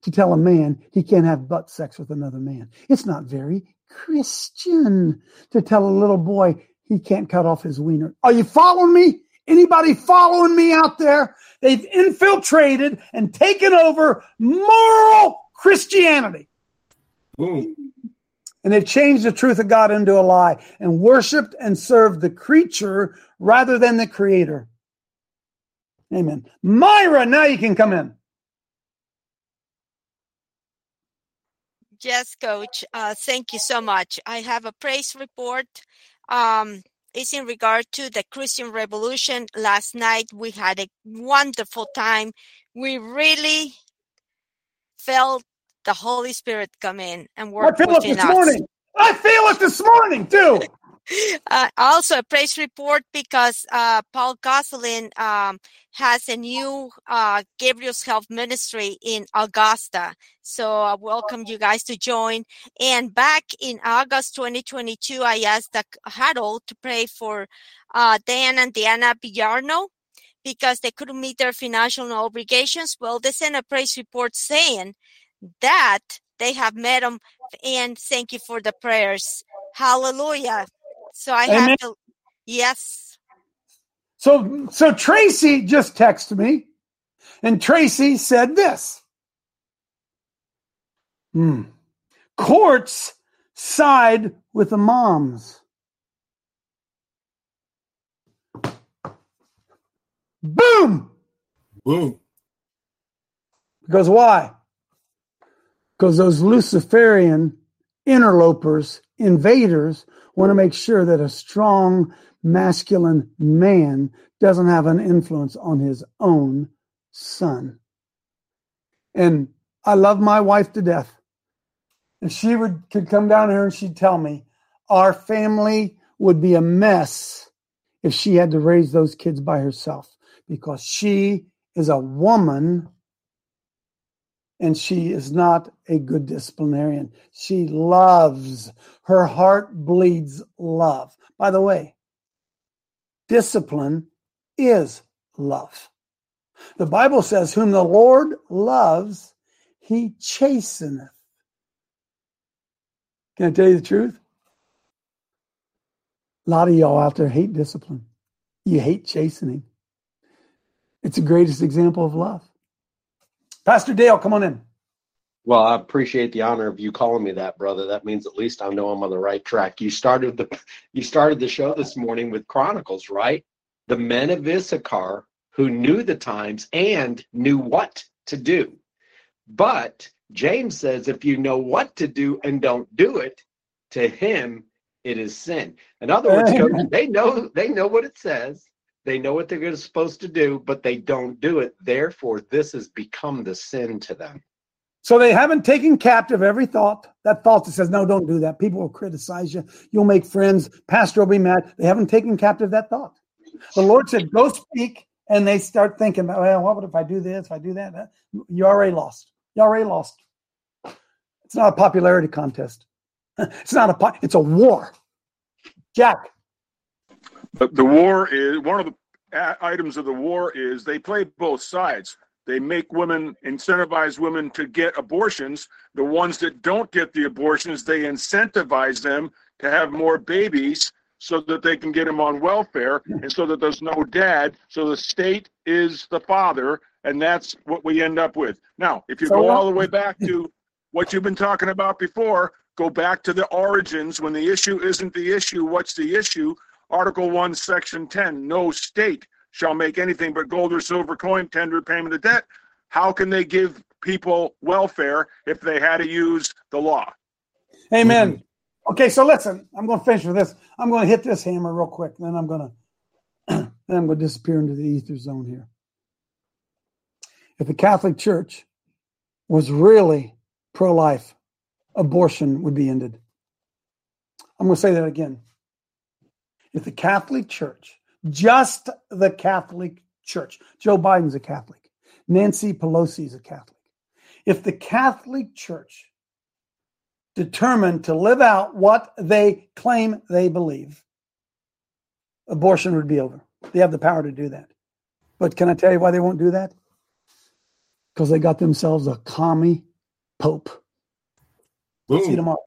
C: to tell a man he can't have butt sex with another man. It's not very Christian to tell a little boy he can't cut off his wiener. Are you following me? Anybody following me out there? They've infiltrated and taken over moral Christianity.
G: Boom.
C: And they've changed the truth of God into a lie and worshiped and served the creature rather than the creator. Amen. Myra, now you can come in.
E: Yes, coach. Uh, thank you so much. I have a praise report. Um, it's in regard to the Christian Revolution. Last night we had a wonderful time. We really felt the Holy Spirit come in and work.
C: I feel it this
E: us.
C: morning. I feel it this morning too.
E: Uh, also a praise report because uh, Paul Gosselin um, has a new uh, Gabriel's Health Ministry in Augusta. So I welcome you guys to join. And back in August 2022, I asked the huddle to pray for uh, Dan and Diana Villarno because they couldn't meet their financial obligations. Well, they sent a praise report saying that they have met them and thank you for the prayers. Hallelujah. So I
C: Amen.
E: have to, yes.
C: So so Tracy just texted me, and Tracy said this. Hmm. Courts side with the moms. Boom!
G: Boom.
C: Because why? Because those Luciferian interlopers, invaders, want to make sure that a strong masculine man doesn't have an influence on his own son. And I love my wife to death. And she would could come down here and she'd tell me our family would be a mess if she had to raise those kids by herself because she is a woman and she is not a good disciplinarian. She loves, her heart bleeds love. By the way, discipline is love. The Bible says, Whom the Lord loves, he chasteneth. Can I tell you the truth? A lot of y'all out there hate discipline. You hate chastening. It's the greatest example of love. Pastor Dale, come on in.
O: Well, I appreciate the honor of you calling me that, brother. That means at least I know I'm on the right track. You started the you started the show this morning with Chronicles, right? The men of Issachar who knew the times and knew what to do. But James says if you know what to do and don't do it, to him it is sin. In other words, coach, they know they know what it says. They know what they're supposed to do, but they don't do it. Therefore, this has become the sin to them.
C: So they haven't taken captive every thought. That thought that says, no, don't do that. People will criticize you. You'll make friends. Pastor will be mad. They haven't taken captive that thought. The Lord said, go speak. And they start thinking, well, what would if I do this, if I do that? You already lost. You already lost. It's not a popularity contest. [laughs] It's not a, po- it's a war. Jack.
I: The, the war is one of the items of the war is they play both sides. They make women incentivize women to get abortions. The ones that don't get the abortions, they incentivize them to have more babies so that they can get them on welfare and so that there's no dad. So the state is the father, and that's what we end up with. Now, if you
C: So
I: go all the way back to what you've been talking about before, go back to the origins when the issue isn't the issue. What's the issue? Article 1, Section 10 No state shall make anything but gold or silver coin tender payment of debt. How can they give people welfare if they had to use the law?
C: Amen. Okay, so listen, I'm going to finish with this. I'm going to hit this hammer real quick, then I'm going to [clears throat] then I'm going to disappear into the ether zone here. If the Catholic Church was really pro-life, abortion would be ended. I'm going to say that again. If the Catholic Church, just the Catholic Church, Joe Biden's a Catholic, Nancy Pelosi's a Catholic. If the Catholic Church determined to live out what they claim they believe, abortion would be over. They have the power to do that. But can I tell you why they won't do that? Because they got themselves a commie pope. See you tomorrow.